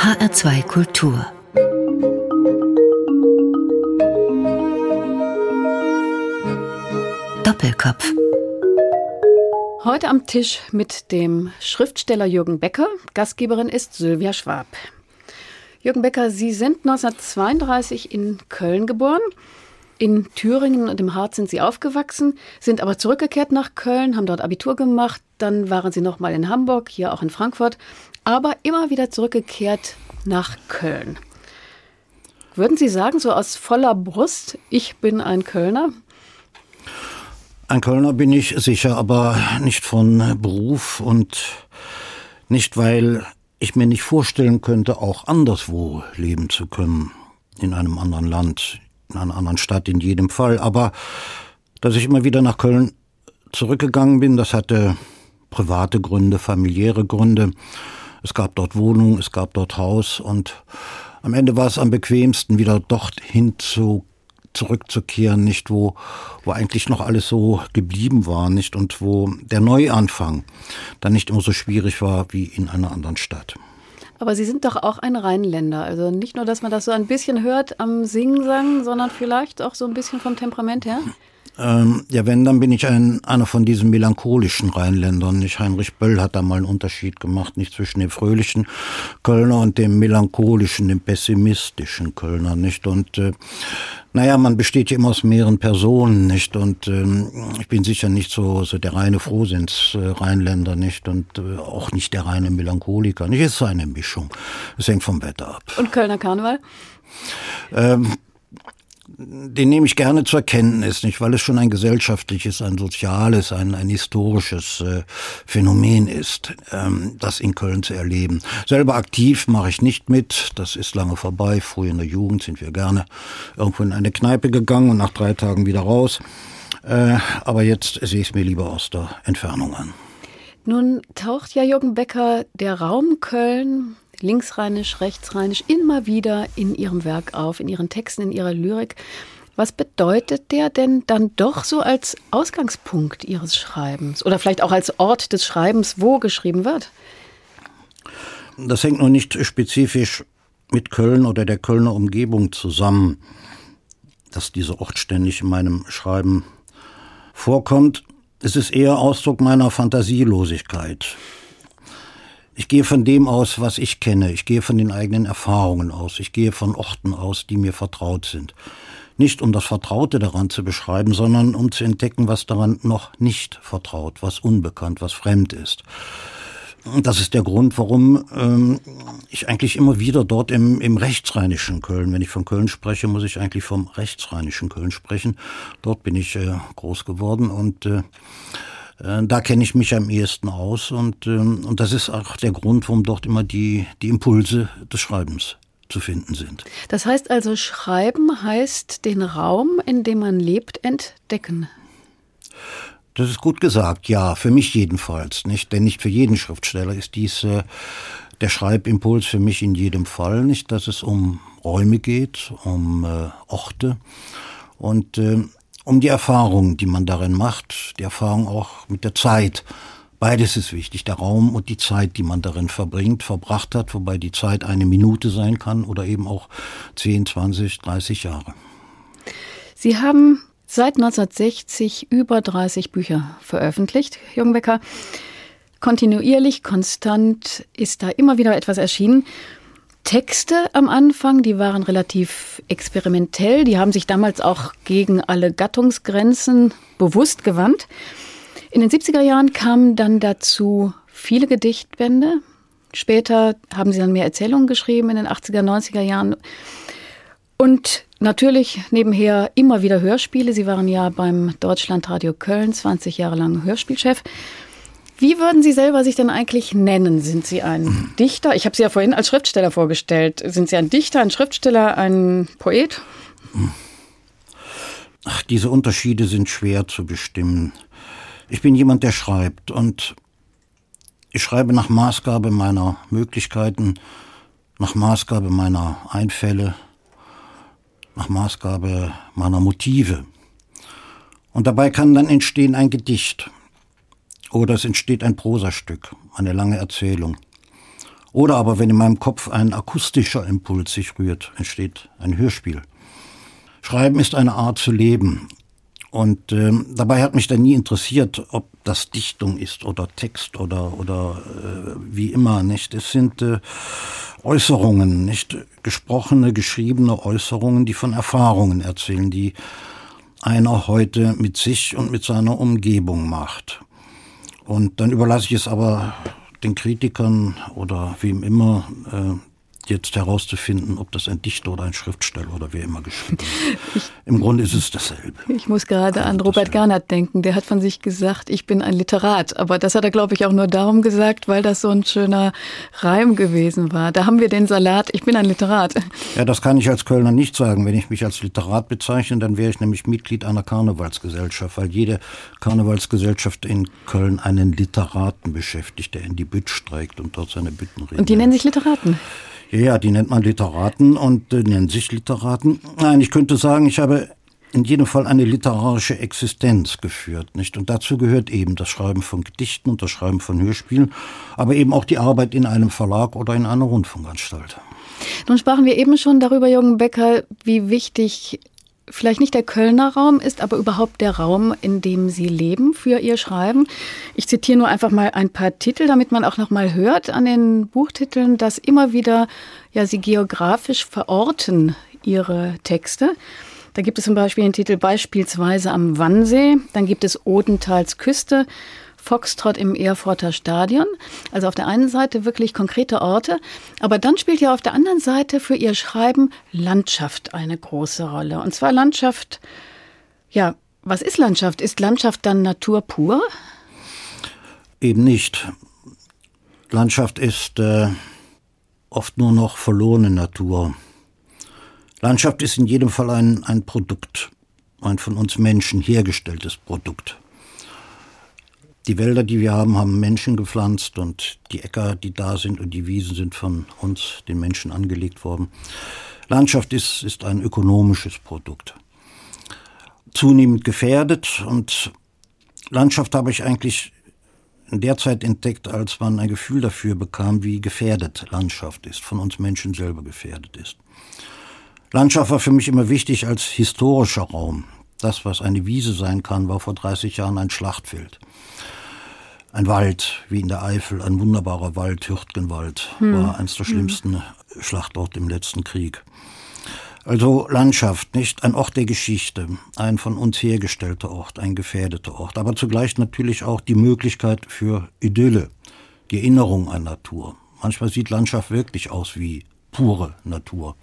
HR2 Kultur Doppelkopf Heute am Tisch mit dem Schriftsteller Jürgen Becker. Gastgeberin ist Sylvia Schwab. Jürgen Becker, Sie sind 1932 in Köln geboren. In Thüringen und im Harz sind Sie aufgewachsen, sind aber zurückgekehrt nach Köln, haben dort Abitur gemacht. Dann waren Sie noch mal in Hamburg, hier auch in Frankfurt, aber immer wieder zurückgekehrt nach Köln. Würden Sie sagen, so aus voller Brust, ich bin ein Kölner? Ein Kölner bin ich sicher, aber nicht von Beruf und nicht, weil ich mir nicht vorstellen könnte, auch anderswo leben zu können, in einem anderen Land, in einer anderen Stadt in jedem Fall. Aber dass ich immer wieder nach Köln zurückgegangen bin, das hatte private Gründe, familiäre Gründe. Es gab dort Wohnung, es gab dort Haus und am Ende war es am bequemsten, wieder dorthin zu zurückzukehren, nicht wo, wo eigentlich noch alles so geblieben war, nicht und wo der Neuanfang dann nicht immer so schwierig war wie in einer anderen Stadt. Aber Sie sind doch auch ein Rheinländer. Also nicht nur, dass man das so ein bisschen hört am Singen, sondern vielleicht auch so ein bisschen vom Temperament her? Ähm, ja, wenn, dann bin ich ein, einer von diesen melancholischen Rheinländern. Nicht Heinrich Böll hat da mal einen Unterschied gemacht, nicht zwischen dem fröhlichen Kölner und dem melancholischen, dem pessimistischen Kölner, nicht? Und äh, naja, man besteht ja immer aus mehreren Personen, nicht? Und ähm, ich bin sicher nicht so, so der reine Frohsinns-Rheinländer, nicht? Und äh, auch nicht der reine Melancholiker. Nicht, es ist eine Mischung. Es hängt vom Wetter ab. Und Kölner Karneval? Ähm, den nehme ich gerne zur Kenntnis, nicht, weil es schon ein gesellschaftliches, ein soziales, ein, ein historisches äh, Phänomen ist, ähm, das in Köln zu erleben. Selber aktiv mache ich nicht mit, das ist lange vorbei. Früher in der Jugend sind wir gerne irgendwo in eine Kneipe gegangen und nach drei Tagen wieder raus. Äh, aber jetzt sehe ich es mir lieber aus der Entfernung an. Nun taucht ja Jürgen Becker der Raum Köln linksrheinisch, rechtsrheinisch immer wieder in ihrem Werk auf, in ihren Texten, in ihrer Lyrik. Was bedeutet der denn dann doch so als Ausgangspunkt Ihres Schreibens oder vielleicht auch als Ort des Schreibens, wo geschrieben wird? Das hängt nur nicht spezifisch mit Köln oder der Kölner Umgebung zusammen, dass dieser Ort ständig in meinem Schreiben vorkommt. Es ist eher Ausdruck meiner Fantasielosigkeit. Ich gehe von dem aus, was ich kenne. Ich gehe von den eigenen Erfahrungen aus. Ich gehe von Orten aus, die mir vertraut sind. Nicht um das Vertraute daran zu beschreiben, sondern um zu entdecken, was daran noch nicht vertraut, was unbekannt, was fremd ist. Und das ist der Grund, warum ähm, ich eigentlich immer wieder dort im, im rechtsrheinischen Köln, wenn ich von Köln spreche, muss ich eigentlich vom rechtsrheinischen Köln sprechen. Dort bin ich äh, groß geworden und äh, da kenne ich mich am ehesten aus und, ähm, und das ist auch der Grund, warum dort immer die, die Impulse des Schreibens zu finden sind. Das heißt also, Schreiben heißt den Raum, in dem man lebt, entdecken. Das ist gut gesagt, ja, für mich jedenfalls, nicht? Denn nicht für jeden Schriftsteller ist dies äh, der Schreibimpuls für mich in jedem Fall, nicht, dass es um Räume geht, um äh, Orte und äh, um die Erfahrung, die man darin macht, die Erfahrung auch mit der Zeit. Beides ist wichtig, der Raum und die Zeit, die man darin verbringt, verbracht hat, wobei die Zeit eine Minute sein kann oder eben auch 10, 20, 30 Jahre. Sie haben seit 1960 über 30 Bücher veröffentlicht, Jungbecker. Kontinuierlich, konstant ist da immer wieder etwas erschienen. Texte am Anfang, die waren relativ experimentell. Die haben sich damals auch gegen alle Gattungsgrenzen bewusst gewandt. In den 70er Jahren kamen dann dazu viele Gedichtbände. Später haben sie dann mehr Erzählungen geschrieben in den 80er, 90er Jahren. Und natürlich nebenher immer wieder Hörspiele. Sie waren ja beim Deutschlandradio Köln 20 Jahre lang Hörspielchef. Wie würden Sie selber sich denn eigentlich nennen? Sind Sie ein Dichter? Ich habe Sie ja vorhin als Schriftsteller vorgestellt. Sind Sie ein Dichter, ein Schriftsteller, ein Poet? Ach, diese Unterschiede sind schwer zu bestimmen. Ich bin jemand, der schreibt und ich schreibe nach Maßgabe meiner Möglichkeiten, nach Maßgabe meiner Einfälle, nach Maßgabe meiner Motive. Und dabei kann dann entstehen ein Gedicht. Oder es entsteht ein Prosastück, eine lange Erzählung. Oder aber wenn in meinem Kopf ein akustischer Impuls sich rührt, entsteht ein Hörspiel. Schreiben ist eine Art zu leben. Und äh, dabei hat mich dann nie interessiert, ob das Dichtung ist oder Text oder oder äh, wie immer, nicht? Es sind äh, Äußerungen, nicht gesprochene, geschriebene Äußerungen, die von Erfahrungen erzählen, die einer heute mit sich und mit seiner Umgebung macht. Und dann überlasse ich es aber den Kritikern oder wem immer, äh, jetzt herauszufinden, ob das ein Dichter oder ein Schriftsteller oder wer immer geschrieben hat. Im Grunde ist es dasselbe. Ich muss gerade also an Robert. Garnert denken. Der hat von sich gesagt, ich bin ein Literat. Aber das hat er, glaube ich, auch nur darum gesagt, weil das so ein schöner Reim gewesen war. Da haben wir den Salat, ich bin ein Literat. Ja, das kann ich als Kölner nicht sagen. Wenn ich mich als Literat bezeichne, dann wäre ich nämlich Mitglied einer Karnevalsgesellschaft, weil jede Karnevalsgesellschaft in Köln einen Literaten beschäftigt, der in die Bütt streikt und dort seine Bütten redet. Und die nennen sich Literaten? Ja, die nennt man Literaten und äh, nennen sich Literaten. Nein, ich könnte sagen, ich habe in jedem Fall eine literarische Existenz geführt, nicht? Und dazu gehört eben das Schreiben von Gedichten und das Schreiben von Hörspielen, aber eben auch die Arbeit in einem Verlag oder in einer Rundfunkanstalt. Nun sprachen wir eben schon darüber, Jürgen Becker, wie wichtig vielleicht nicht der Kölner Raum ist, aber überhaupt der Raum, in dem Sie leben für Ihr Schreiben. Ich zitiere nur einfach mal ein paar Titel, damit man auch noch mal hört an den Buchtiteln, dass immer wieder ja Sie geografisch verorten Ihre Texte. Da gibt es zum Beispiel den Titel beispielsweise am Wannsee, dann gibt es Odentals Küste Foxtrot im Erfurter Stadion. Also auf der einen Seite wirklich konkrete Orte, aber dann spielt ja auf der anderen Seite für ihr Schreiben Landschaft eine große Rolle. Und zwar Landschaft, ja, was ist Landschaft? Ist Landschaft dann Natur pur? Eben nicht. Landschaft ist äh, oft nur noch verlorene Natur. Landschaft ist in jedem Fall ein, ein Produkt, ein von uns Menschen hergestelltes Produkt. Die Wälder, die wir haben, haben Menschen gepflanzt und die Äcker, die da sind und die Wiesen sind von uns, den Menschen, angelegt worden. Landschaft ist, ist ein ökonomisches Produkt. Zunehmend gefährdet und Landschaft habe ich eigentlich in der Zeit entdeckt, als man ein Gefühl dafür bekam, wie gefährdet Landschaft ist, von uns Menschen selber gefährdet ist. Landschaft war für mich immer wichtig als historischer Raum. Das, was eine Wiese sein kann, war vor 30 Jahren ein Schlachtfeld. Ein Wald, wie in der Eifel, ein wunderbarer Wald, Hürtgenwald, hm. war eines der hm. schlimmsten hm. Schlachtorte im letzten Krieg. Also Landschaft, nicht ein Ort der Geschichte, ein von uns hergestellter Ort, ein gefährdeter Ort, aber zugleich natürlich auch die Möglichkeit für Idylle, die Erinnerung an Natur. Manchmal sieht Landschaft wirklich aus wie pure Natur.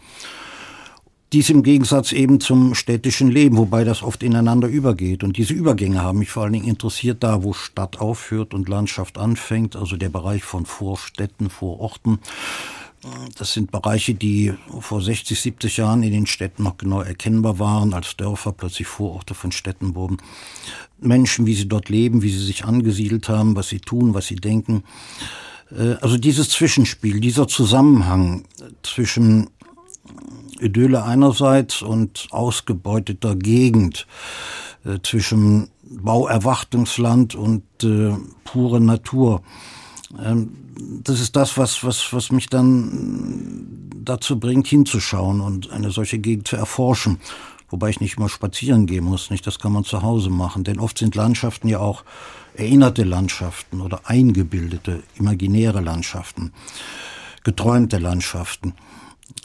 Dies im Gegensatz eben zum städtischen Leben, wobei das oft ineinander übergeht. Und diese Übergänge haben mich vor allen Dingen interessiert, da wo Stadt aufhört und Landschaft anfängt, also der Bereich von Vorstädten, Vororten. Das sind Bereiche, die vor 60, 70 Jahren in den Städten noch genau erkennbar waren, als Dörfer plötzlich Vororte von Städten wurden. Menschen, wie sie dort leben, wie sie sich angesiedelt haben, was sie tun, was sie denken. Äh, also dieses Zwischenspiel, dieser Zusammenhang zwischen Idylle einerseits und ausgebeuteter Gegend äh, zwischen Bauerwartungsland und äh, pure Natur. Ähm, das ist das, was, was, was mich dann dazu bringt, hinzuschauen und eine solche Gegend zu erforschen. Wobei ich nicht mal spazieren gehen muss, nicht? Das kann man zu Hause machen. Denn oft sind Landschaften ja auch erinnerte Landschaften oder eingebildete, imaginäre Landschaften, geträumte Landschaften.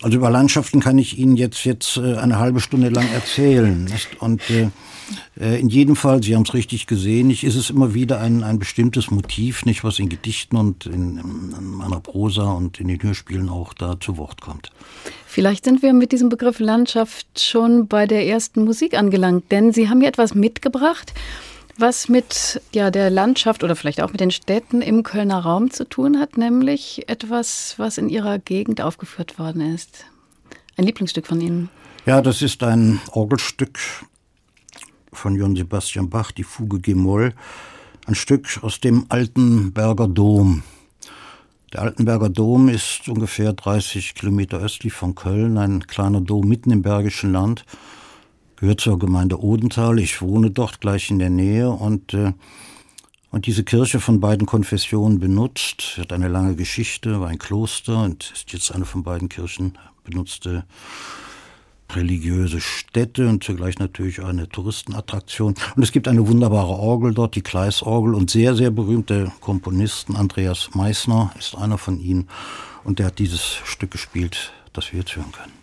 Also über Landschaften kann ich Ihnen jetzt jetzt äh, eine halbe Stunde lang erzählen. Und äh, äh in jedem Fall, Sie haben es richtig gesehen, ich, ist es immer wieder ein, ein bestimmtes Motiv, nicht was in Gedichten und in, in meiner Prosa und in den Hörspielen auch da zu Wort kommt. Vielleicht sind wir mit diesem Begriff Landschaft schon bei der ersten Musik angelangt, denn Sie haben mir etwas mitgebracht was mit ja, der Landschaft oder vielleicht auch mit den Städten im Kölner Raum zu tun hat, nämlich etwas, was in Ihrer Gegend aufgeführt worden ist. Ein Lieblingsstück von Ihnen. Ja, das ist ein Orgelstück von Johann Sebastian Bach, die Fuge G-Moll, ein Stück aus dem Altenberger Dom. Der Altenberger Dom ist ungefähr 30 Kilometer östlich von Köln, ein kleiner Dom mitten im Bergischen Land gehört zur Gemeinde Odenthal. Ich wohne dort gleich in der Nähe und äh, und diese Kirche von beiden Konfessionen benutzt, hat eine lange Geschichte, war ein Kloster und ist jetzt eine von beiden Kirchen benutzte religiöse Stätte und zugleich natürlich eine Touristenattraktion. Und es gibt eine wunderbare Orgel dort, die Kleisorgel und sehr, sehr berühmte Komponisten. Andreas Meissner ist einer von ihnen und der hat dieses Stück gespielt, das wir jetzt hören können.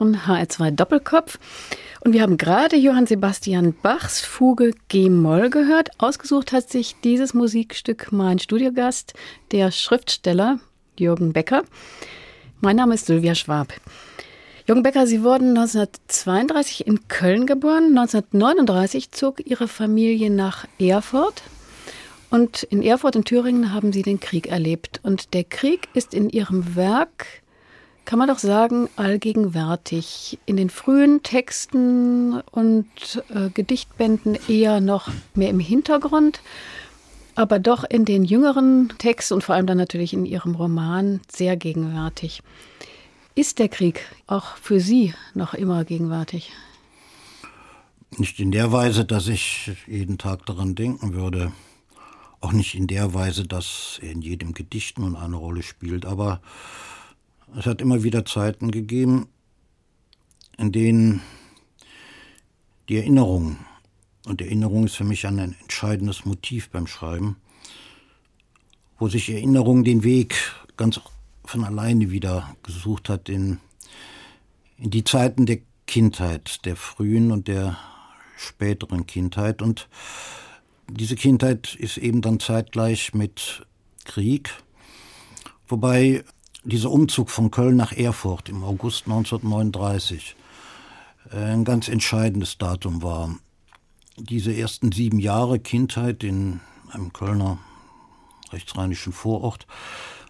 Hören HR2 Doppelkopf. Und wir haben gerade Johann Sebastian Bachs Fuge G-Moll gehört. Ausgesucht hat sich dieses Musikstück mein Studiogast, der Schriftsteller Jürgen Becker. Mein Name ist Sylvia Schwab. Jürgen Becker, Sie wurden 1932 in Köln geboren. 1939 zog Ihre Familie nach Erfurt. Und in Erfurt und Thüringen haben Sie den Krieg erlebt. Und der Krieg ist in Ihrem Werk kann man doch sagen, allgegenwärtig. In den frühen Texten und äh, Gedichtbänden eher noch mehr im Hintergrund, aber doch in den jüngeren Texten und vor allem dann natürlich in Ihrem Roman sehr gegenwärtig. Ist der Krieg auch für Sie noch immer gegenwärtig? Nicht in der Weise, dass ich jeden Tag daran denken würde. Auch nicht in der Weise, dass er in jedem Gedicht nun eine Rolle spielt. Aber es hat immer wieder Zeiten gegeben, in denen die Erinnerung, und Erinnerung ist für mich ein entscheidendes Motiv beim Schreiben, wo sich Erinnerung den Weg ganz von alleine wieder gesucht hat in, in die Zeiten der Kindheit, der frühen und der späteren Kindheit. Und diese Kindheit ist eben dann zeitgleich mit Krieg, wobei dieser Umzug von Köln nach Erfurt im August 1939 äh, ein ganz entscheidendes Datum war. Diese ersten sieben Jahre Kindheit in einem Kölner rechtsrheinischen Vorort,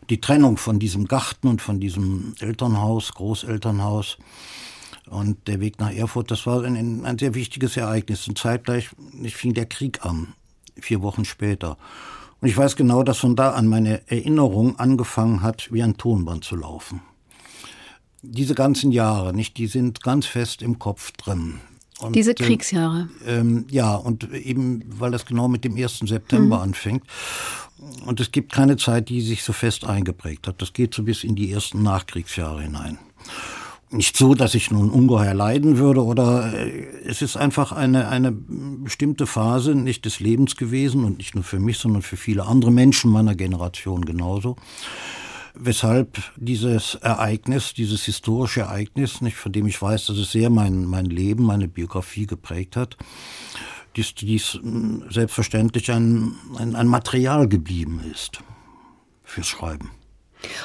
die Trennung von diesem Garten und von diesem Elternhaus, Großelternhaus und der Weg nach Erfurt, das war ein, ein sehr wichtiges Ereignis. Und zeitgleich fing der Krieg an, vier Wochen später. Und ich weiß genau, dass von da an meine Erinnerung angefangen hat, wie ein Tonband zu laufen. Diese ganzen Jahre, nicht, die sind ganz fest im Kopf drin. Und, Diese äh, Kriegsjahre. Ähm, ja, und eben, weil das genau mit dem 1. September mhm. anfängt. Und es gibt keine Zeit, die sich so fest eingeprägt hat. Das geht so bis in die ersten Nachkriegsjahre hinein nicht so, dass ich nun ungeheuer leiden würde oder äh, es ist einfach eine, eine bestimmte Phase nicht des Lebens gewesen und nicht nur für mich, sondern für viele andere Menschen meiner Generation genauso. Weshalb dieses Ereignis, dieses historische Ereignis, nicht von dem ich weiß, dass es sehr mein, mein Leben, meine Biografie geprägt hat, dies, dies selbstverständlich ein, ein, ein Material geblieben ist fürs Schreiben.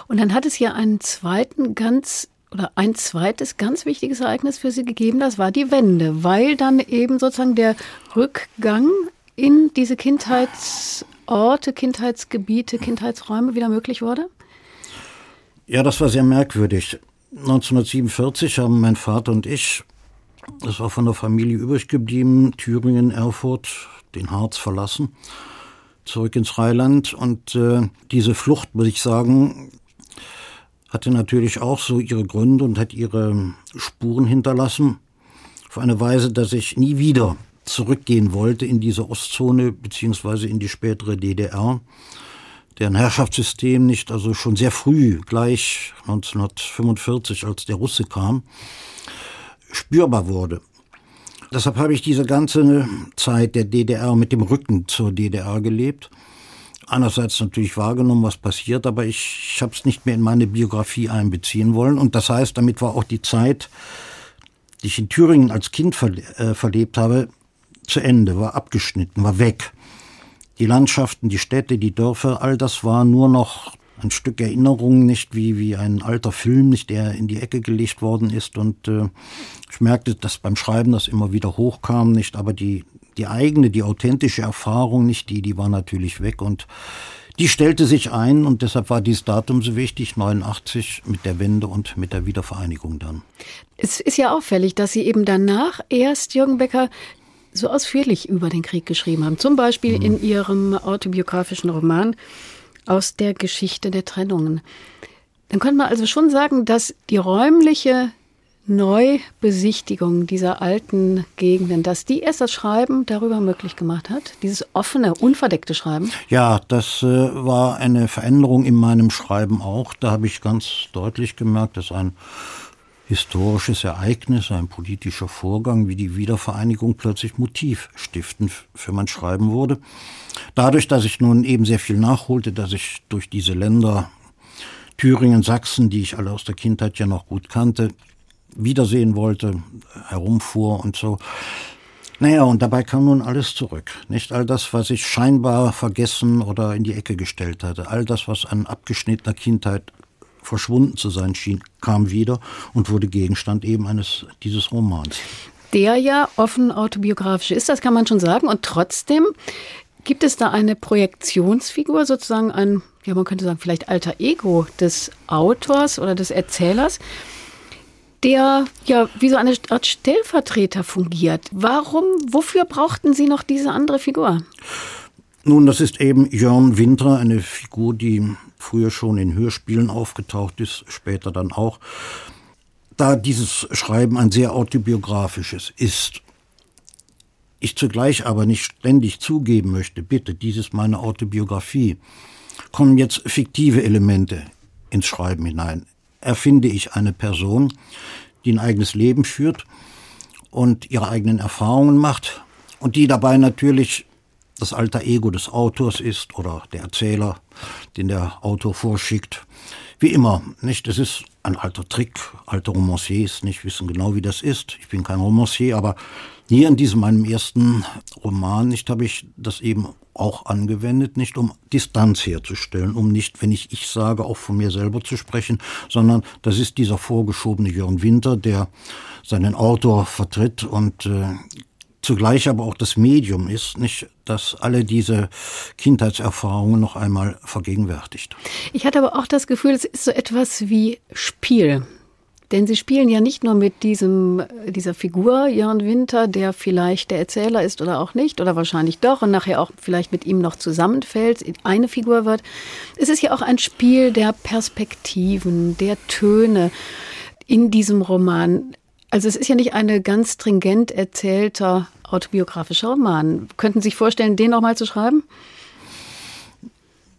Und dann hat es ja einen zweiten ganz oder ein zweites ganz wichtiges Ereignis für Sie gegeben, das war die Wende, weil dann eben sozusagen der Rückgang in diese Kindheitsorte, Kindheitsgebiete, Kindheitsräume wieder möglich wurde? Ja, das war sehr merkwürdig. 1947 haben mein Vater und ich, das war von der Familie übrig geblieben, Thüringen, Erfurt, den Harz verlassen, zurück ins Rheinland. Und äh, diese Flucht, muss ich sagen, hatte natürlich auch so ihre Gründe und hat ihre Spuren hinterlassen. Auf eine Weise, dass ich nie wieder zurückgehen wollte in diese Ostzone beziehungsweise in die spätere DDR, deren Herrschaftssystem nicht also schon sehr früh, gleich 1945, als der Russe kam, spürbar wurde. Deshalb habe ich diese ganze Zeit der DDR mit dem Rücken zur DDR gelebt einerseits natürlich wahrgenommen, was passiert, aber ich, ich habe es nicht mehr in meine Biografie einbeziehen wollen. Und das heißt, damit war auch die Zeit, die ich in Thüringen als Kind verle äh, verlebt habe, zu Ende, war abgeschnitten, war weg. Die Landschaften, die Städte, die Dörfer, all das war nur noch ein Stück Erinnerung, nicht wie, wie ein alter Film, nicht der in die Ecke gelegt worden ist. Und äh, ich merkte, dass beim Schreiben das immer wieder hochkam, nicht, aber die, die eigene, die authentische Erfahrung, nicht die, die war natürlich weg und die stellte sich ein und deshalb war dieses Datum so wichtig, 89 mit der Wende und mit der Wiedervereinigung dann. Es ist ja auffällig, dass Sie eben danach erst Jürgen Becker so ausführlich über den Krieg geschrieben haben. Zum Beispiel mhm. in Ihrem autobiografischen Roman aus der Geschichte der Trennungen. Dann könnte man also schon sagen, dass die räumliche Neubesichtigung dieser alten Gegenden, dass die erst das Schreiben darüber möglich gemacht hat, dieses offene, unverdeckte Schreiben? Ja, das äh, war eine Veränderung in meinem Schreiben auch. Da habe ich ganz deutlich gemerkt, dass ein historisches Ereignis, ein politischer Vorgang wie die Wiedervereinigung plötzlich motivstiftend für mein Schreiben wurde. Dadurch, dass ich nun eben sehr viel nachholte, dass ich durch diese Länder Thüringen, Sachsen, die ich alle aus der Kindheit ja noch gut kannte, wiedersehen wollte, herumfuhr und so. Naja, und dabei kam nun alles zurück. Nicht all das, was ich scheinbar vergessen oder in die Ecke gestellt hatte. All das, was an abgeschnittener Kindheit verschwunden zu sein schien, kam wieder und wurde Gegenstand eben eines dieses Romans. Der ja offen autobiografisch ist, das kann man schon sagen. Und trotzdem gibt es da eine Projektionsfigur, sozusagen ein ja, man könnte sagen, vielleicht alter Ego des Autors oder des Erzählers, der ja wie so eine Art Stellvertreter fungiert. Warum, wofür brauchten Sie noch diese andere Figur? Nun, das ist eben Jörn Winter, eine Figur, die früher schon in Hörspielen aufgetaucht ist, später dann auch. Da dieses Schreiben ein sehr autobiografisches ist, ich zugleich aber nicht ständig zugeben möchte, bitte, dies ist meine Autobiografie, kommen jetzt fiktive Elemente ins Schreiben hinein. Erfinde ich eine Person, die ein eigenes Leben führt und ihre eigenen Erfahrungen macht und die dabei natürlich das alter Ego des Autors ist oder der Erzähler, den der Autor vorschickt. Wie immer, nicht? Es ist ein alter Trick. Alte Romanciers nicht wissen genau, wie das ist. Ich bin kein Romancier, aber hier in diesem meinem ersten Roman nicht habe ich das eben auch angewendet, nicht um Distanz herzustellen, um nicht, wenn ich ich sage, auch von mir selber zu sprechen, sondern das ist dieser vorgeschobene Jörn Winter, der seinen Autor vertritt und äh, zugleich aber auch das Medium ist, nicht, dass alle diese Kindheitserfahrungen noch einmal vergegenwärtigt. Ich hatte aber auch das Gefühl, es ist so etwas wie Spiel. Denn Sie spielen ja nicht nur mit diesem, dieser Figur, Jörn Winter, der vielleicht der Erzähler ist oder auch nicht, oder wahrscheinlich doch und nachher auch vielleicht mit ihm noch zusammenfällt, eine Figur wird. Es ist ja auch ein Spiel der Perspektiven, der Töne in diesem Roman. Also es ist ja nicht eine ganz stringent erzählter autobiografischer Roman. Könnten Sie sich vorstellen, den nochmal zu schreiben?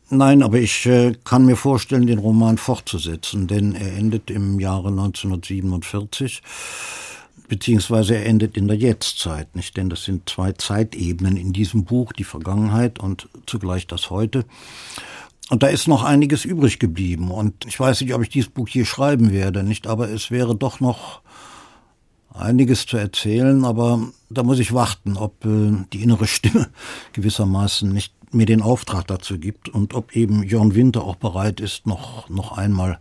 Nein, aber ich äh, kann mir vorstellen, den Roman fortzusetzen, denn er endet im Jahre 1947, beziehungsweise er endet in der Jetztzeit, nicht? Denn das sind zwei Zeitebenen in diesem Buch, die Vergangenheit und zugleich das Heute. Und da ist noch einiges übrig geblieben. Und ich weiß nicht, ob ich dieses Buch hier schreiben werde, nicht? Aber es wäre doch noch einiges zu erzählen, aber da muss ich warten, ob äh, die innere Stimme gewissermaßen nicht mir den Auftrag dazu gibt und ob eben Jörn Winter auch bereit ist, noch, noch einmal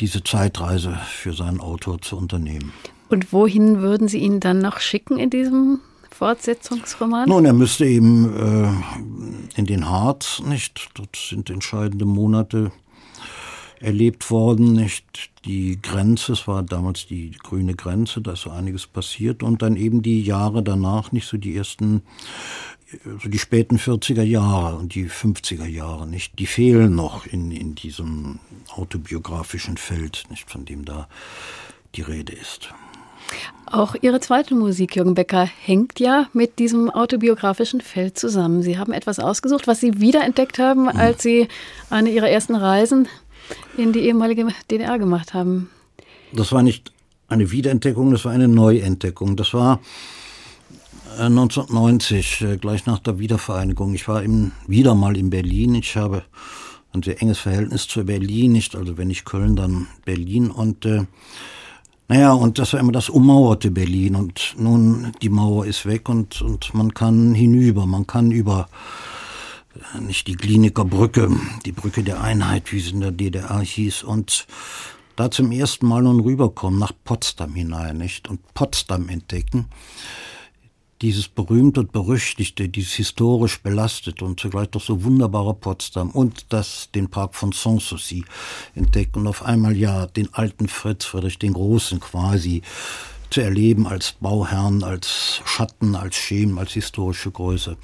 diese Zeitreise für seinen Autor zu unternehmen. Und wohin würden Sie ihn dann noch schicken in diesem Fortsetzungsroman? Nun, er müsste eben äh, in den Harz, nicht? Dort sind entscheidende Monate erlebt worden, nicht? Die Grenze, es war damals die grüne Grenze, da ist so einiges passiert und dann eben die Jahre danach, nicht so die ersten so die späten 40er Jahre und die 50er Jahre, nicht? Die fehlen noch in, in diesem autobiografischen Feld, nicht? Von dem da die Rede ist. Auch Ihre zweite Musik, Jürgen Becker, hängt ja mit diesem autobiografischen Feld zusammen. Sie haben etwas ausgesucht, was Sie wiederentdeckt haben, mhm. als Sie eine Ihrer ersten Reisen in die ehemalige DDR gemacht haben. Das war nicht eine Wiederentdeckung, das war eine Neuentdeckung. Das war 1990, äh, gleich nach der Wiedervereinigung. Ich war im, wieder mal in Berlin. Ich habe ein sehr enges Verhältnis zu Berlin, nicht, also wenn ich Köln, dann Berlin. Und äh, naja, und das war immer das ummauerte Berlin. Und nun, die Mauer ist weg und, und man kann hinüber, man kann über äh, nicht die Kliniker Brücke, die Brücke der Einheit, wie es in der DDR hieß, und da zum ersten Mal nun rüberkommen, nach Potsdam hinein, nicht? Und Potsdam entdecken dieses berühmte und berüchtigte, dieses historisch belastet und zugleich doch so wunderbare Potsdam und das, den Park von Sanssouci entdecken und auf einmal ja den alten Fritz Friedrich den Großen quasi zu erleben als Bauherrn, als Schatten, als Schemen, als historische Größe.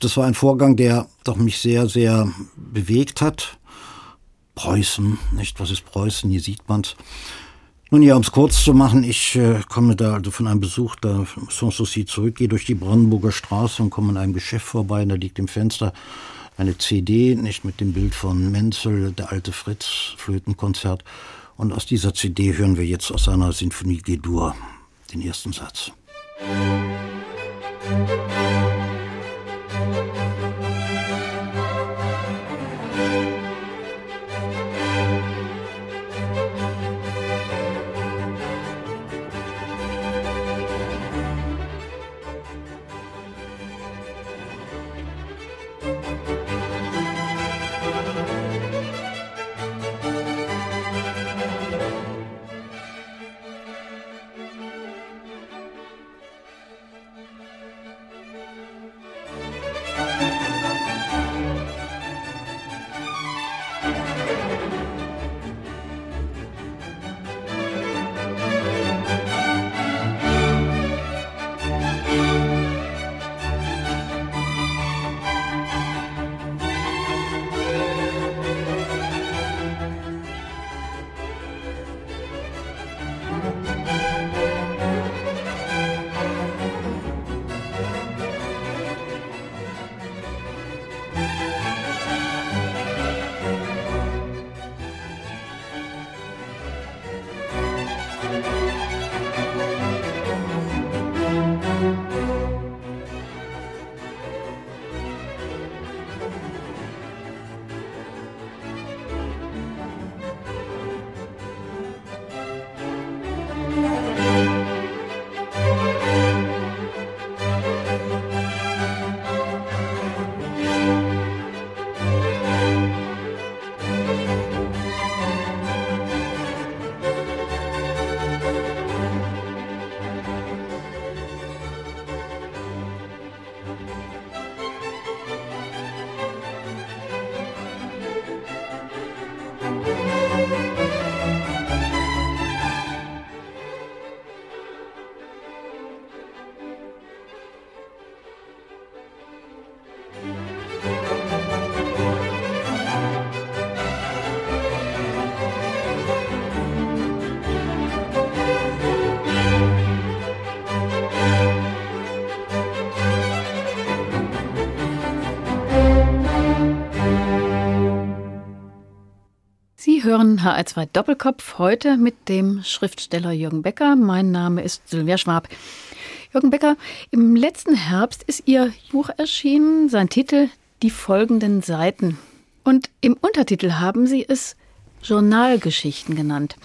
Das war ein Vorgang, der doch mich sehr, sehr bewegt hat. Preußen, nicht? Was ist Preußen? Hier sieht man's. Nun ja, um es kurz zu machen, ich äh, komme da also von einem Besuch da Sanssouci zurück, gehe durch die Brandenburger Straße und komme an einem Geschäft vorbei und da liegt im Fenster eine CD, nicht mit dem Bild von Menzel, der alte Fritz, Flötenkonzert. Und aus dieser CD hören wir jetzt aus seiner Sinfonie G-Dur den ersten Satz. Musik Sie hören HR2 Doppelkopf heute mit dem Schriftsteller Jürgen Becker. Mein Name ist Sylvia Schwab. Jürgen Becker, im letzten Herbst ist Ihr Buch erschienen, sein Titel Die folgenden Seiten. Und im Untertitel haben Sie es Journalgeschichten genannt.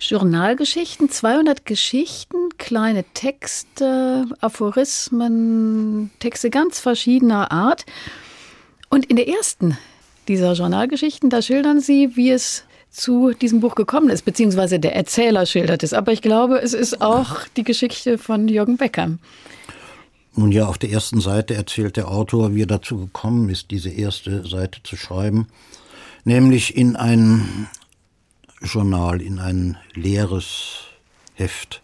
Journalgeschichten, 200 Geschichten, kleine Texte, Aphorismen, Texte ganz verschiedener Art. Und in der ersten dieser Journalgeschichten, da schildern Sie, wie es zu diesem Buch gekommen ist, beziehungsweise der Erzähler schildert es. Aber ich glaube, es ist auch die Geschichte von Jürgen Becker. Nun ja, auf der ersten Seite erzählt der Autor, wie er dazu gekommen ist, diese erste Seite zu schreiben, nämlich in ein Journal, in ein leeres Heft,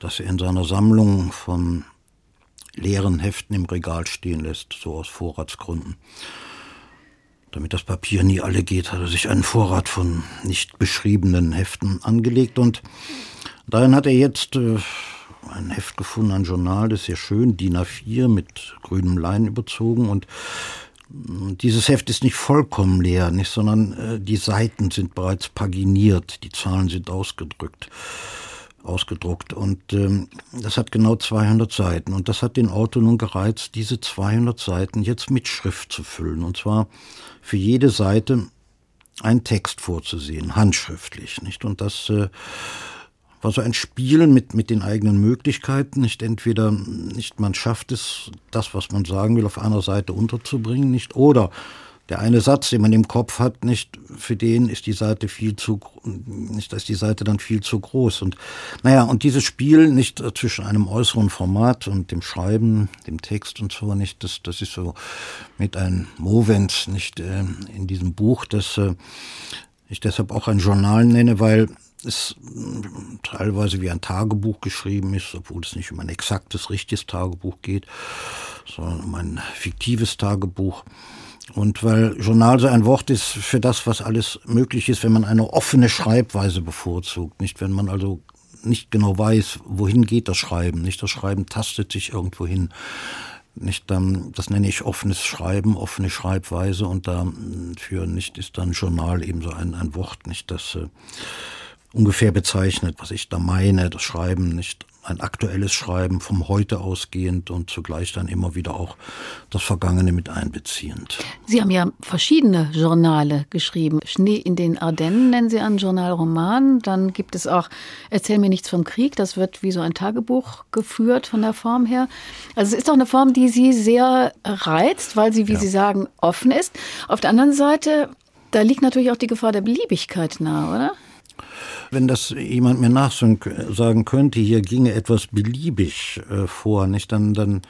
das er in seiner Sammlung von leeren Heften im Regal stehen lässt, so aus Vorratsgründen. Damit das Papier nie alle geht, hat er sich einen Vorrat von nicht beschriebenen Heften angelegt und darin hat er jetzt äh, ein Heft gefunden, ein Journal, das ist sehr schön, DIN A4 mit grünem Lein überzogen und äh, dieses Heft ist nicht vollkommen leer, nicht, sondern äh, die Seiten sind bereits paginiert, die Zahlen sind ausgedrückt ausgedruckt. Und ähm, das hat genau 200 Seiten. Und das hat den Autor nun gereizt, diese 200 Seiten jetzt mit Schrift zu füllen. Und zwar für jede Seite einen Text vorzusehen, handschriftlich. Nicht? Und das äh, war so ein Spielen mit, mit den eigenen Möglichkeiten. Nicht entweder, nicht man schafft es, das, was man sagen will, auf einer Seite unterzubringen, nicht, oder der eine Satz, den man im Kopf hat, nicht für den ist die Seite viel zu nicht ist die Seite dann viel zu groß und naja und dieses Spiel nicht zwischen einem äußeren Format und dem Schreiben, dem Text und so nicht das das ist so mit einem Movent nicht äh, in diesem Buch, das äh, ich deshalb auch ein Journal nenne, weil es teilweise wie ein Tagebuch geschrieben ist, obwohl es nicht um ein exaktes richtiges Tagebuch geht, sondern um ein fiktives Tagebuch. Und weil Journal so ein Wort ist für das, was alles möglich ist, wenn man eine offene Schreibweise bevorzugt, nicht? Wenn man also nicht genau weiß, wohin geht das Schreiben, nicht? Das Schreiben tastet sich irgendwo hin. Nicht? Dann, das nenne ich offenes Schreiben, offene Schreibweise und dafür nicht? Ist dann Journal eben so ein, ein Wort, nicht? Das äh, ungefähr bezeichnet, was ich da meine, das Schreiben nicht ein aktuelles Schreiben vom Heute ausgehend und zugleich dann immer wieder auch das Vergangene mit einbeziehend. Sie haben ja verschiedene Journale geschrieben. Schnee in den Ardennen nennen Sie einen Journalroman. Dann gibt es auch Erzähl mir nichts vom Krieg. Das wird wie so ein Tagebuch geführt von der Form her. Also es ist auch eine Form, die Sie sehr reizt, weil sie, wie ja. Sie sagen, offen ist. Auf der anderen Seite, da liegt natürlich auch die Gefahr der Beliebigkeit nahe, oder? Wenn das jemand mir nachsagen könnte, hier ginge etwas beliebig äh, vor, nicht, dann, dann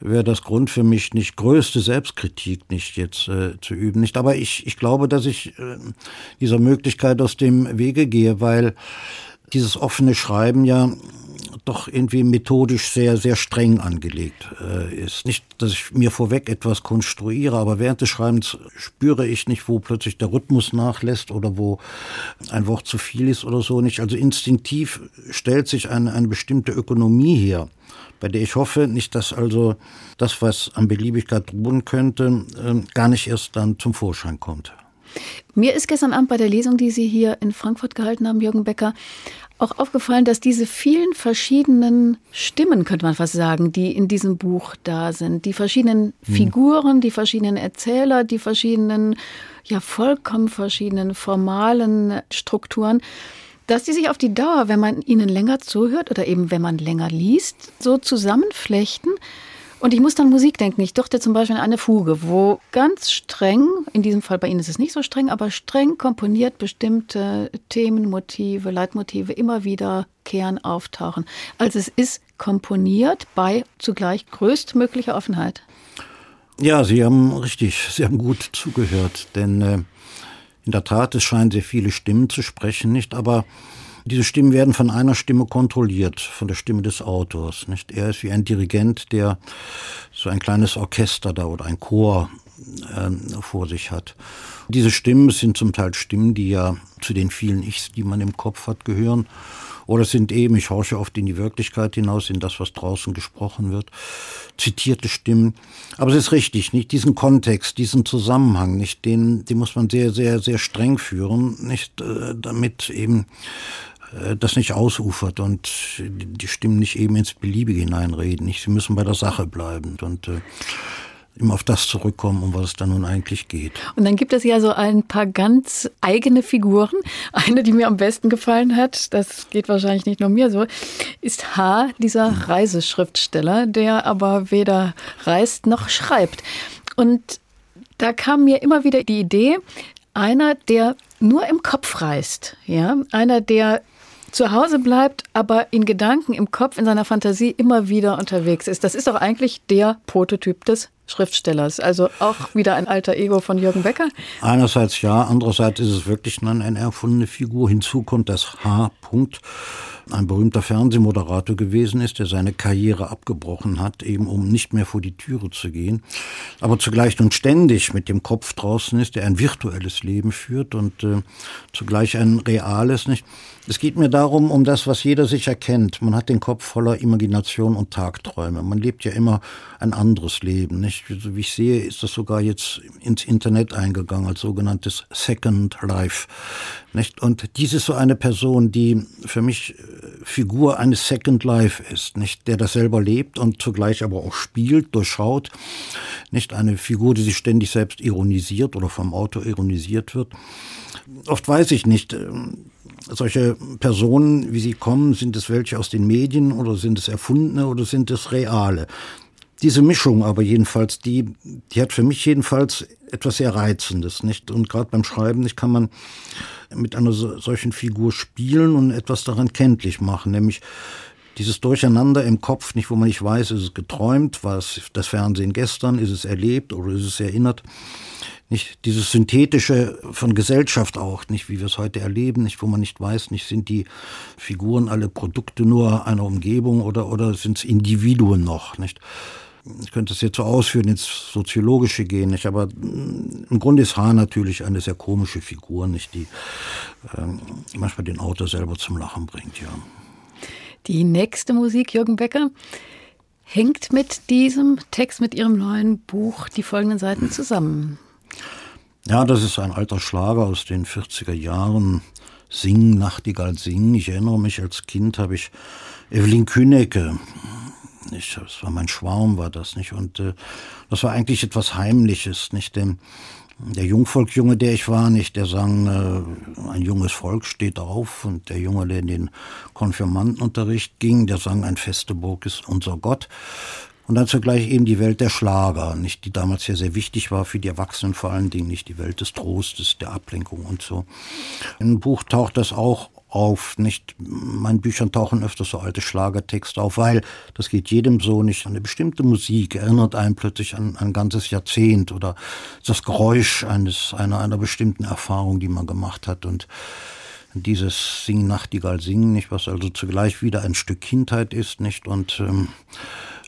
wäre das Grund für mich nicht größte Selbstkritik nicht jetzt äh, zu üben, nicht. Aber ich, ich glaube, dass ich äh, dieser Möglichkeit aus dem Wege gehe, weil dieses offene Schreiben ja doch irgendwie methodisch sehr, sehr streng angelegt äh, ist. Nicht, dass ich mir vorweg etwas konstruiere, aber während des Schreibens spüre ich nicht, wo plötzlich der Rhythmus nachlässt oder wo ein Wort zu viel ist oder so nicht. Also instinktiv stellt sich eine, eine bestimmte Ökonomie her bei der ich hoffe, nicht, dass also das, was an Beliebigkeit drohen könnte, äh, gar nicht erst dann zum Vorschein kommt. Mir ist gestern Abend bei der Lesung, die Sie hier in Frankfurt gehalten haben, Jürgen Becker, auch aufgefallen, dass diese vielen verschiedenen Stimmen, könnte man fast sagen, die in diesem Buch da sind, die verschiedenen hm. Figuren, die verschiedenen Erzähler, die verschiedenen, ja vollkommen verschiedenen formalen Strukturen, dass die sich auf die Dauer, wenn man ihnen länger zuhört oder eben wenn man länger liest, so zusammenflechten, und ich muss dann Musik denken. Ich dachte zum Beispiel an eine Fuge, wo ganz streng, in diesem Fall bei Ihnen ist es nicht so streng, aber streng komponiert bestimmte Themen, Motive, Leitmotive immer wieder kehren, auftauchen. Also es ist komponiert bei zugleich größtmöglicher Offenheit. Ja, Sie haben richtig, Sie haben gut zugehört, denn äh, in der Tat, es scheinen sehr viele Stimmen zu sprechen, nicht? Aber diese Stimmen werden von einer Stimme kontrolliert, von der Stimme des Autors. Nicht? Er ist wie ein Dirigent, der so ein kleines Orchester da oder ein Chor äh, vor sich hat. Diese Stimmen sind zum Teil Stimmen, die ja zu den vielen Ichs, die man im Kopf hat, gehören. Oder sind eben, ich horche oft in die Wirklichkeit hinaus, in das, was draußen gesprochen wird, zitierte Stimmen. Aber es ist richtig, nicht diesen Kontext, diesen Zusammenhang, nicht den, den muss man sehr, sehr, sehr streng führen, nicht äh, damit eben das nicht ausufert und die Stimmen nicht eben ins Beliebige hineinreden. Sie müssen bei der Sache bleiben und äh, immer auf das zurückkommen, um was es da nun eigentlich geht. Und dann gibt es ja so ein paar ganz eigene Figuren. Eine, die mir am besten gefallen hat, das geht wahrscheinlich nicht nur mir so, ist H, dieser Reiseschriftsteller, der aber weder reist noch schreibt. Und da kam mir immer wieder die Idee, einer, der nur im Kopf reist, ja, einer, der zu Hause bleibt, aber in Gedanken, im Kopf, in seiner Fantasie immer wieder unterwegs ist. Das ist doch eigentlich der Prototyp des Schriftstellers. Also auch wieder ein alter Ego von Jürgen Becker. Einerseits ja, andererseits ist es wirklich eine erfundene Figur. Hinzu kommt das H. -Punkt ein berühmter Fernsehmoderator gewesen ist, der seine Karriere abgebrochen hat, eben um nicht mehr vor die Türe zu gehen, aber zugleich nun ständig mit dem Kopf draußen ist, der ein virtuelles Leben führt und äh, zugleich ein reales, nicht? Es geht mir darum, um das, was jeder sich erkennt. Man hat den Kopf voller Imagination und Tagträume. Man lebt ja immer ein anderes Leben, nicht? So wie ich sehe, ist das sogar jetzt ins Internet eingegangen als sogenanntes Second Life, nicht? Und dies ist so eine Person, die für mich Figur eines Second Life ist, nicht der das selber lebt und zugleich aber auch spielt, durchschaut, nicht eine Figur, die sich ständig selbst ironisiert oder vom Autor ironisiert wird. Oft weiß ich nicht, ähm, solche Personen, wie sie kommen, sind es welche aus den Medien oder sind es erfundene oder sind es reale? Diese Mischung aber jedenfalls, die, die hat für mich jedenfalls etwas sehr Reizendes, nicht? Und gerade beim Schreiben nicht kann man mit einer solchen Figur spielen und etwas daran kenntlich machen, nämlich dieses Durcheinander im Kopf, nicht wo man nicht weiß, ist es geträumt, war es das Fernsehen gestern, ist es erlebt oder ist es erinnert. Nicht dieses synthetische von Gesellschaft auch, nicht wie wir es heute erleben, nicht wo man nicht weiß, nicht sind die Figuren alle Produkte nur einer Umgebung oder oder sind es Individuen noch, nicht? Ich könnte es jetzt so ausführen, ins Soziologische gehen, nicht? aber mm, im Grunde ist H natürlich eine sehr komische Figur, nicht? die ähm, manchmal den Autor selber zum Lachen bringt. Ja. Die nächste Musik, Jürgen Becker, hängt mit diesem Text, mit Ihrem neuen Buch die folgenden Seiten zusammen. Ja, das ist ein alter Schlager aus den 40er Jahren. Sing, Nachtigall, sing. Ich erinnere mich, als Kind habe ich Evelyn Kühnecke nicht. Das war mein Schwarm, war das nicht. Und äh, das war eigentlich etwas Heimliches, nicht? Denn der Jungvolkjunge, der ich war, nicht, der sang, äh, ein junges Volk steht auf und der Junge, der in den Konfirmandenunterricht ging, der sang, ein feste Burg ist unser Gott. Und dann zugleich eben die Welt der Schlager, nicht, die damals ja sehr wichtig war für die Erwachsenen vor allen Dingen, nicht die Welt des Trostes, der Ablenkung und so. Im Buch taucht das auch auf. Nicht, meinen Büchern tauchen öfters so alte Schlagertexte auf, weil das geht jedem so nicht. Eine bestimmte Musik erinnert einen plötzlich an ein ganzes Jahrzehnt oder das Geräusch eines, einer, einer bestimmten Erfahrung, die man gemacht hat. Und dieses Singen Nachtigall singen, nicht, was also zugleich wieder ein Stück Kindheit ist, nicht, und ähm,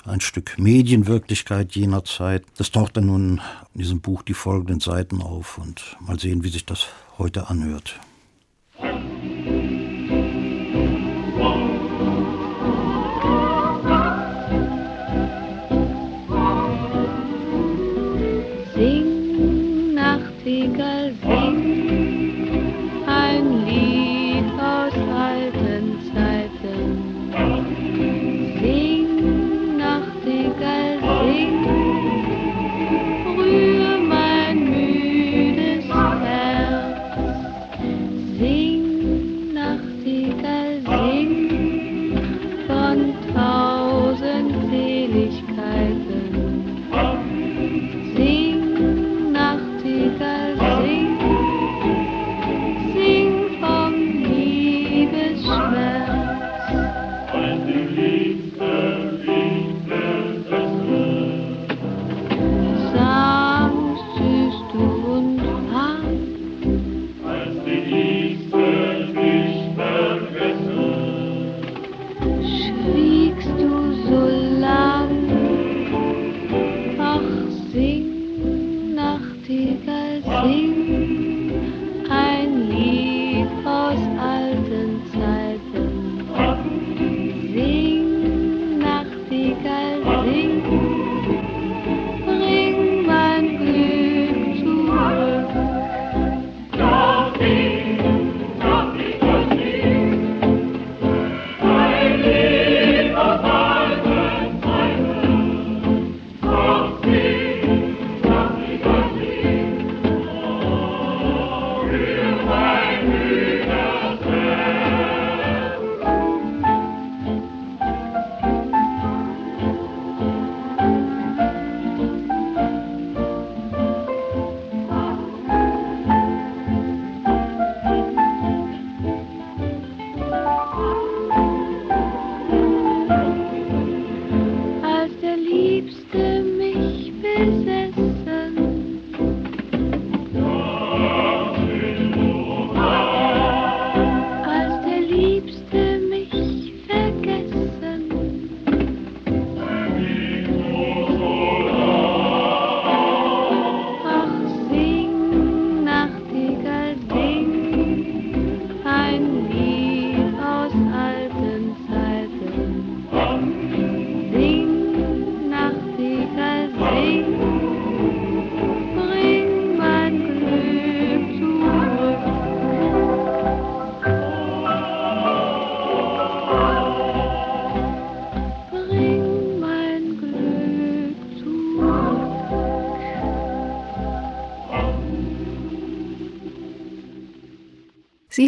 ein Stück Medienwirklichkeit jener Zeit. Das taucht dann nun in diesem Buch die folgenden Seiten auf und mal sehen, wie sich das heute anhört.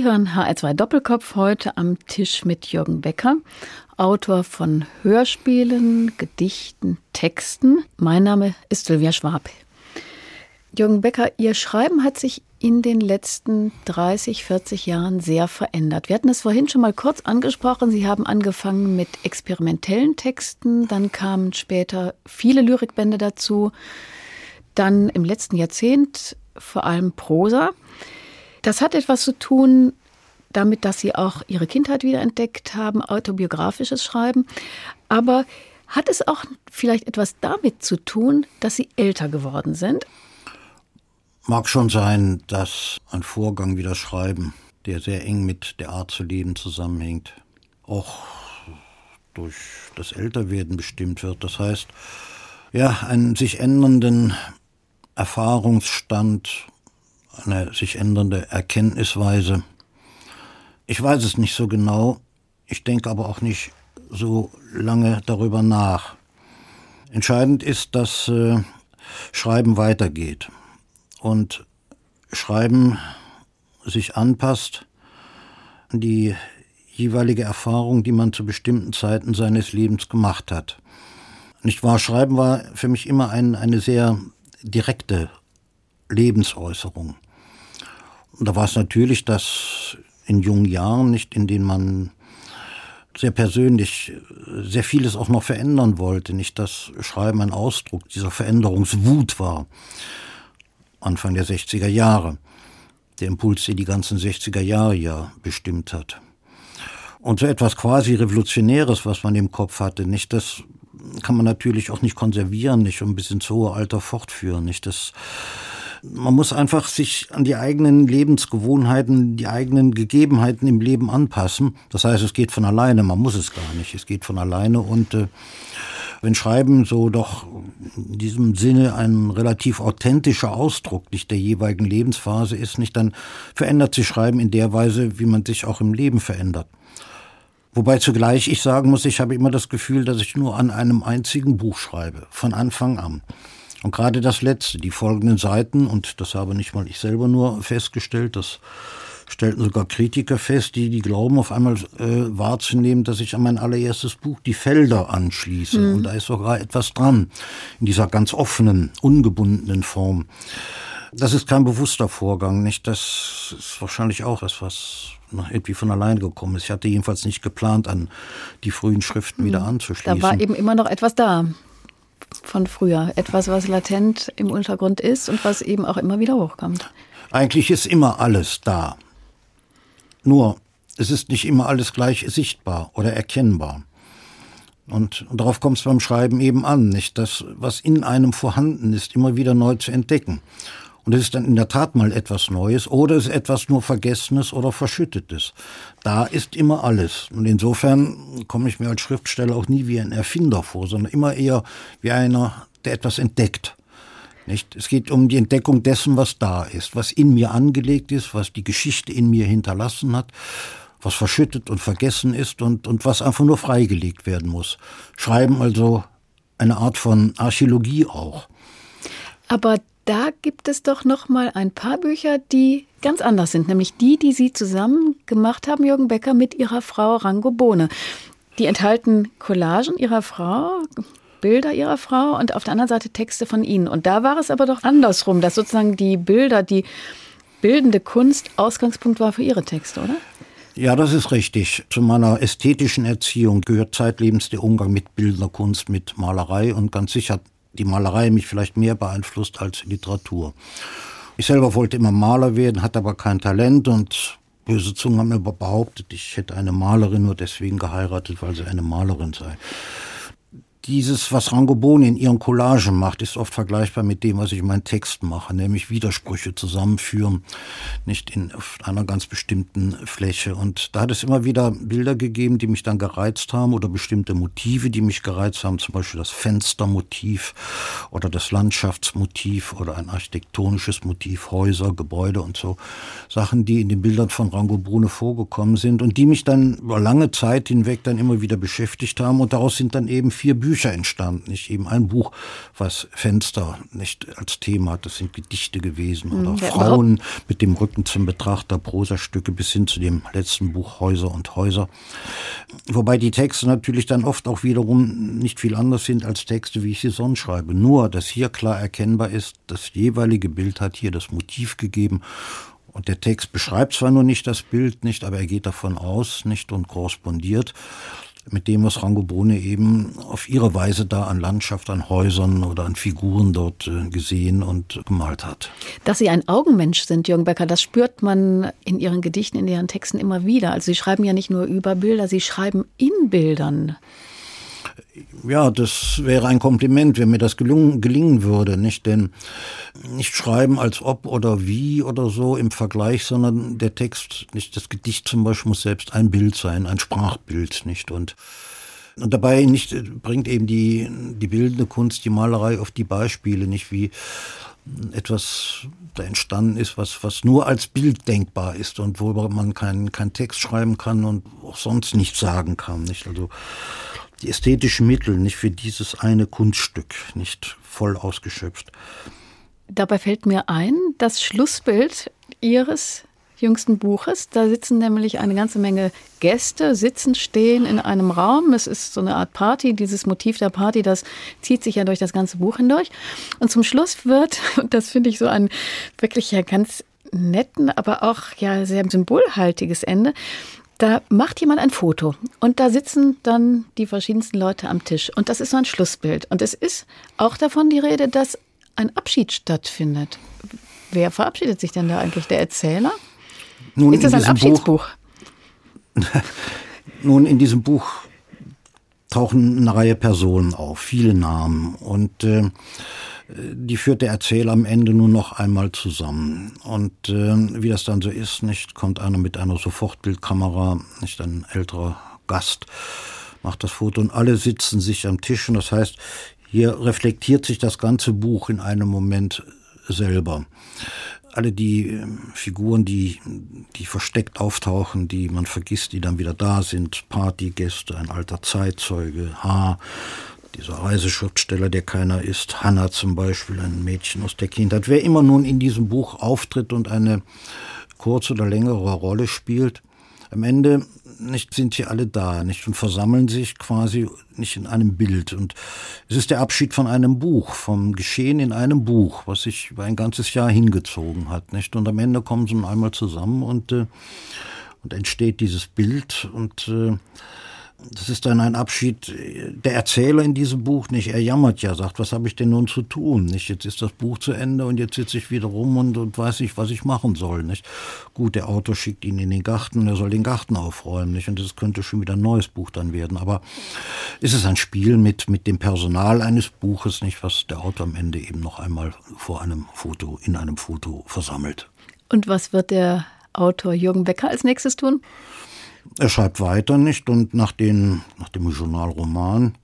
Sie hören HR2 Doppelkopf heute am Tisch mit Jürgen Becker, Autor von Hörspielen, Gedichten, Texten. Mein Name ist Sylvia Schwab. Jürgen Becker, Ihr Schreiben hat sich in den letzten 30, 40 Jahren sehr verändert. Wir hatten es vorhin schon mal kurz angesprochen. Sie haben angefangen mit experimentellen Texten, dann kamen später viele Lyrikbände dazu, dann im letzten Jahrzehnt vor allem Prosa. Das hat etwas zu tun damit, dass Sie auch Ihre Kindheit wiederentdeckt haben, autobiografisches Schreiben. Aber hat es auch vielleicht etwas damit zu tun, dass Sie älter geworden sind? Mag schon sein, dass ein Vorgang wie das Schreiben, der sehr eng mit der Art zu leben zusammenhängt, auch durch das Älterwerden bestimmt wird. Das heißt, ja, einen sich ändernden Erfahrungsstand eine sich ändernde Erkenntnisweise. Ich weiß es nicht so genau, ich denke aber auch nicht so lange darüber nach. Entscheidend ist, dass äh, Schreiben weitergeht und Schreiben sich anpasst an die jeweilige Erfahrung, die man zu bestimmten Zeiten seines Lebens gemacht hat. Nicht wahr? Schreiben war für mich immer ein, eine sehr direkte Lebensäußerung. Und da war es natürlich, dass in jungen Jahren, nicht in denen man sehr persönlich sehr vieles auch noch verändern wollte, nicht das Schreiben ein Ausdruck dieser Veränderungswut war. Anfang der 60er Jahre. Der Impuls, der die ganzen 60er Jahre ja bestimmt hat. Und so etwas quasi Revolutionäres, was man im Kopf hatte, nicht das kann man natürlich auch nicht konservieren, nicht um bis ins hohe Alter fortführen, nicht das man muss einfach sich an die eigenen Lebensgewohnheiten, die eigenen Gegebenheiten im Leben anpassen. Das heißt, es geht von alleine, man muss es gar nicht. Es geht von alleine und äh, wenn Schreiben so doch in diesem Sinne ein relativ authentischer Ausdruck nicht der jeweiligen Lebensphase ist, nicht dann verändert sich Schreiben in der Weise, wie man sich auch im Leben verändert. Wobei zugleich ich sagen muss, ich habe immer das Gefühl, dass ich nur an einem einzigen Buch schreibe, von Anfang an. Und gerade das letzte, die folgenden Seiten, und das habe nicht mal ich selber nur festgestellt, das stellten sogar Kritiker fest, die, die glauben auf einmal äh, wahrzunehmen, dass ich an mein allererstes Buch Die Felder anschließe. Mhm. Und da ist sogar etwas dran, in dieser ganz offenen, ungebundenen Form. Das ist kein bewusster Vorgang, nicht? Das ist wahrscheinlich auch etwas, was irgendwie von allein gekommen ist. Ich hatte jedenfalls nicht geplant, an die frühen Schriften mhm. wieder anzuschließen. Da war eben immer noch etwas da von früher. Etwas, was latent im Untergrund ist und was eben auch immer wieder hochkommt. Eigentlich ist immer alles da. Nur, es ist nicht immer alles gleich sichtbar oder erkennbar. Und, darauf kommt es beim Schreiben eben an, nicht das, was in einem vorhanden ist, immer wieder neu zu entdecken. Und es ist dann in der Tat mal etwas Neues oder es ist etwas nur Vergessenes oder Verschüttetes. Da ist immer alles. Und insofern komme ich mir als Schriftsteller auch nie wie ein Erfinder vor, sondern immer eher wie einer, der etwas entdeckt. Nicht? Es geht um die Entdeckung dessen, was da ist, was in mir angelegt ist, was die Geschichte in mir hinterlassen hat, was verschüttet und vergessen ist und, und was einfach nur freigelegt werden muss. Schreiben also eine Art von Archäologie auch. Aber da gibt es doch noch mal ein paar Bücher, die ganz anders sind, nämlich die, die Sie zusammen gemacht haben, Jürgen Becker, mit Ihrer Frau Rango Bohne. Die enthalten Collagen Ihrer Frau, Bilder Ihrer Frau und auf der anderen Seite Texte von Ihnen. Und da war es aber doch andersrum, dass sozusagen die Bilder, die bildende Kunst Ausgangspunkt war für Ihre Texte, oder? Ja, das ist richtig. Zu meiner ästhetischen Erziehung gehört zeitlebens der Umgang mit bildender Kunst, mit Malerei und ganz sicher die Malerei mich vielleicht mehr beeinflusst als Literatur. Ich selber wollte immer Maler werden, hatte aber kein Talent und böse Zungen haben mir behauptet, ich hätte eine Malerin nur deswegen geheiratet, weil sie eine Malerin sei. Dieses, was Rangoboni in ihren Collagen macht, ist oft vergleichbar mit dem, was ich in meinen Texten mache, nämlich Widersprüche zusammenführen, nicht in einer ganz bestimmten Fläche. Und da hat es immer wieder Bilder gegeben, die mich dann gereizt haben oder bestimmte Motive, die mich gereizt haben, zum Beispiel das Fenstermotiv oder das Landschaftsmotiv oder ein architektonisches Motiv, Häuser, Gebäude und so. Sachen, die in den Bildern von Rango Brune vorgekommen sind und die mich dann über lange Zeit hinweg dann immer wieder beschäftigt haben. Und daraus sind dann eben vier Bücher Bücher entstanden, nicht eben ein Buch, was Fenster nicht als Thema hat, das sind Gedichte gewesen oder ja, Frauen mit dem Rücken zum Betrachter, Prosastücke bis hin zu dem letzten Buch Häuser und Häuser. Wobei die Texte natürlich dann oft auch wiederum nicht viel anders sind als Texte, wie ich sie sonst schreibe. Nur, dass hier klar erkennbar ist, das jeweilige Bild hat hier das Motiv gegeben und der Text beschreibt zwar nur nicht das Bild, nicht, aber er geht davon aus, nicht und korrespondiert mit dem, was Rangobone eben auf ihre Weise da an Landschaft, an Häusern oder an Figuren dort äh, gesehen und gemalt hat. Dass Sie ein Augenmensch sind, Jürgen Becker, das spürt man in Ihren Gedichten, in Ihren Texten immer wieder. Also Sie schreiben ja nicht nur über Bilder, Sie schreiben in Bildern. Ja, das wäre ein Kompliment, wenn mir das gelungen, gelingen würde, nicht? Denn nicht schreiben als ob oder wie oder so im Vergleich, sondern der Text, nicht das Gedicht zum Beispiel muss selbst ein Bild sein, ein Sprachbild, nicht? Und, und dabei nicht bringt eben die, die bildende Kunst, die Malerei auf die Beispiele, nicht wie etwas da entstanden ist, was, was nur als Bild denkbar ist und wo man keinen kein Text schreiben kann und auch sonst nichts sagen kann, nicht? Also, die ästhetischen Mittel nicht für dieses eine Kunststück nicht voll ausgeschöpft. Dabei fällt mir ein, das Schlussbild Ihres jüngsten Buches. Da sitzen nämlich eine ganze Menge Gäste, sitzen, stehen in einem Raum. Es ist so eine Art Party. Dieses Motiv der Party, das zieht sich ja durch das ganze Buch hindurch. Und zum Schluss wird, und das finde ich so ein wirklich ja ganz netten, aber auch ja sehr symbolhaltiges Ende, da macht jemand ein Foto und da sitzen dann die verschiedensten Leute am Tisch und das ist so ein Schlussbild. Und es ist auch davon die Rede, dass ein Abschied stattfindet. Wer verabschiedet sich denn da eigentlich? Der Erzähler? Nun, ist das ein Abschiedsbuch? Buch, nun, in diesem Buch tauchen eine Reihe Personen auf, viele Namen und äh, die führt der Erzähler am Ende nur noch einmal zusammen. Und äh, wie das dann so ist, nicht kommt einer mit einer Sofortbildkamera, nicht ein älterer Gast, macht das Foto und alle sitzen sich am Tisch. Und das heißt, hier reflektiert sich das ganze Buch in einem Moment selber. Alle die ähm, Figuren, die, die versteckt auftauchen, die man vergisst, die dann wieder da sind, Partygäste, ein alter Zeitzeuge, H., dieser Reiseschriftsteller, der keiner ist, Hannah zum Beispiel, ein Mädchen aus der Kindheit. Wer immer nun in diesem Buch auftritt und eine kurze oder längere Rolle spielt, am Ende nicht sind sie alle da, nicht und versammeln sich quasi nicht in einem Bild. Und es ist der Abschied von einem Buch, vom Geschehen in einem Buch, was sich über ein ganzes Jahr hingezogen hat, nicht? Und am Ende kommen sie einmal zusammen und äh, und entsteht dieses Bild und äh, das ist dann ein Abschied. Der Erzähler in diesem Buch nicht. Er jammert ja, sagt, was habe ich denn nun zu tun? Nicht, jetzt ist das Buch zu Ende und jetzt sitze ich wieder rum und, und weiß nicht, was ich machen soll. Nicht? Gut, der Autor schickt ihn in den Garten, er soll den Garten aufräumen. Nicht? Und das könnte schon wieder ein neues Buch dann werden. Aber ist es ein Spiel mit, mit dem Personal eines Buches, nicht, was der Autor am Ende eben noch einmal vor einem Foto, in einem Foto versammelt. Und was wird der Autor Jürgen Becker als nächstes tun? Er schreibt weiter nicht und nach, den, nach dem Journalroman,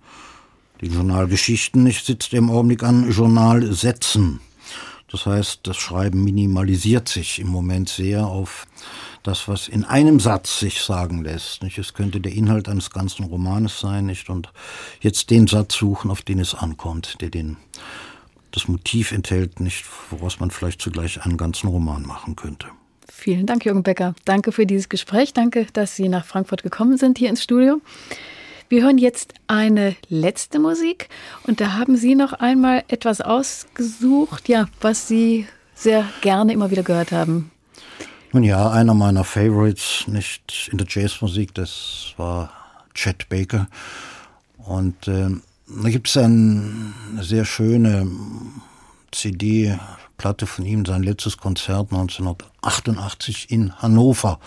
den Journalgeschichten nicht, sitzt er im Augenblick an Journalsätzen. Das heißt, das Schreiben minimalisiert sich im Moment sehr auf das, was in einem Satz sich sagen lässt. Nicht? Es könnte der Inhalt eines ganzen Romanes sein, nicht? Und jetzt den Satz suchen, auf den es ankommt, der den, das Motiv enthält, nicht, woraus man vielleicht zugleich einen ganzen Roman machen könnte. Vielen Dank, Jürgen Becker. Danke für dieses Gespräch. Danke, dass Sie nach Frankfurt gekommen sind hier ins Studio. Wir hören jetzt eine letzte Musik und da haben Sie noch einmal etwas ausgesucht, ja, was Sie sehr gerne immer wieder gehört haben. Nun ja, einer meiner Favorites, nicht in der Jazzmusik, das war Chet Baker. Und äh, da gibt es eine sehr schöne CD Platte von ihm, sein letztes Konzert 1988 in Hannover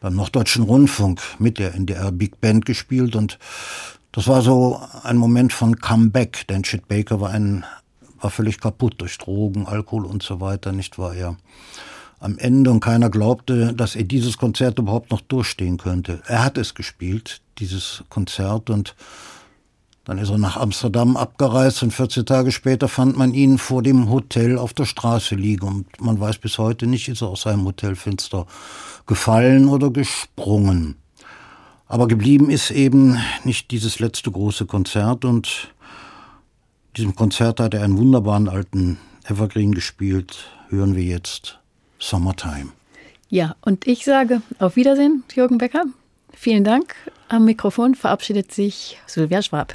beim Norddeutschen Rundfunk mit der NDR Big Band gespielt. Und das war so ein Moment von Comeback, denn Chet Baker war ein, war völlig kaputt durch Drogen, Alkohol und so weiter, nicht war er am Ende und keiner glaubte, dass er dieses Konzert überhaupt noch durchstehen könnte. Er hat es gespielt, dieses Konzert und dann ist er nach Amsterdam abgereist und 14 Tage später fand man ihn vor dem Hotel auf der Straße liegen. Und man weiß bis heute nicht, ist er aus seinem Hotelfenster gefallen oder gesprungen. Aber geblieben ist eben nicht dieses letzte große Konzert und diesem Konzert hat er einen wunderbaren alten Evergreen gespielt. Hören wir jetzt Summertime. Ja, und ich sage auf Wiedersehen, Jürgen Becker. Vielen Dank. Am Mikrofon verabschiedet sich Sylvia Schwab.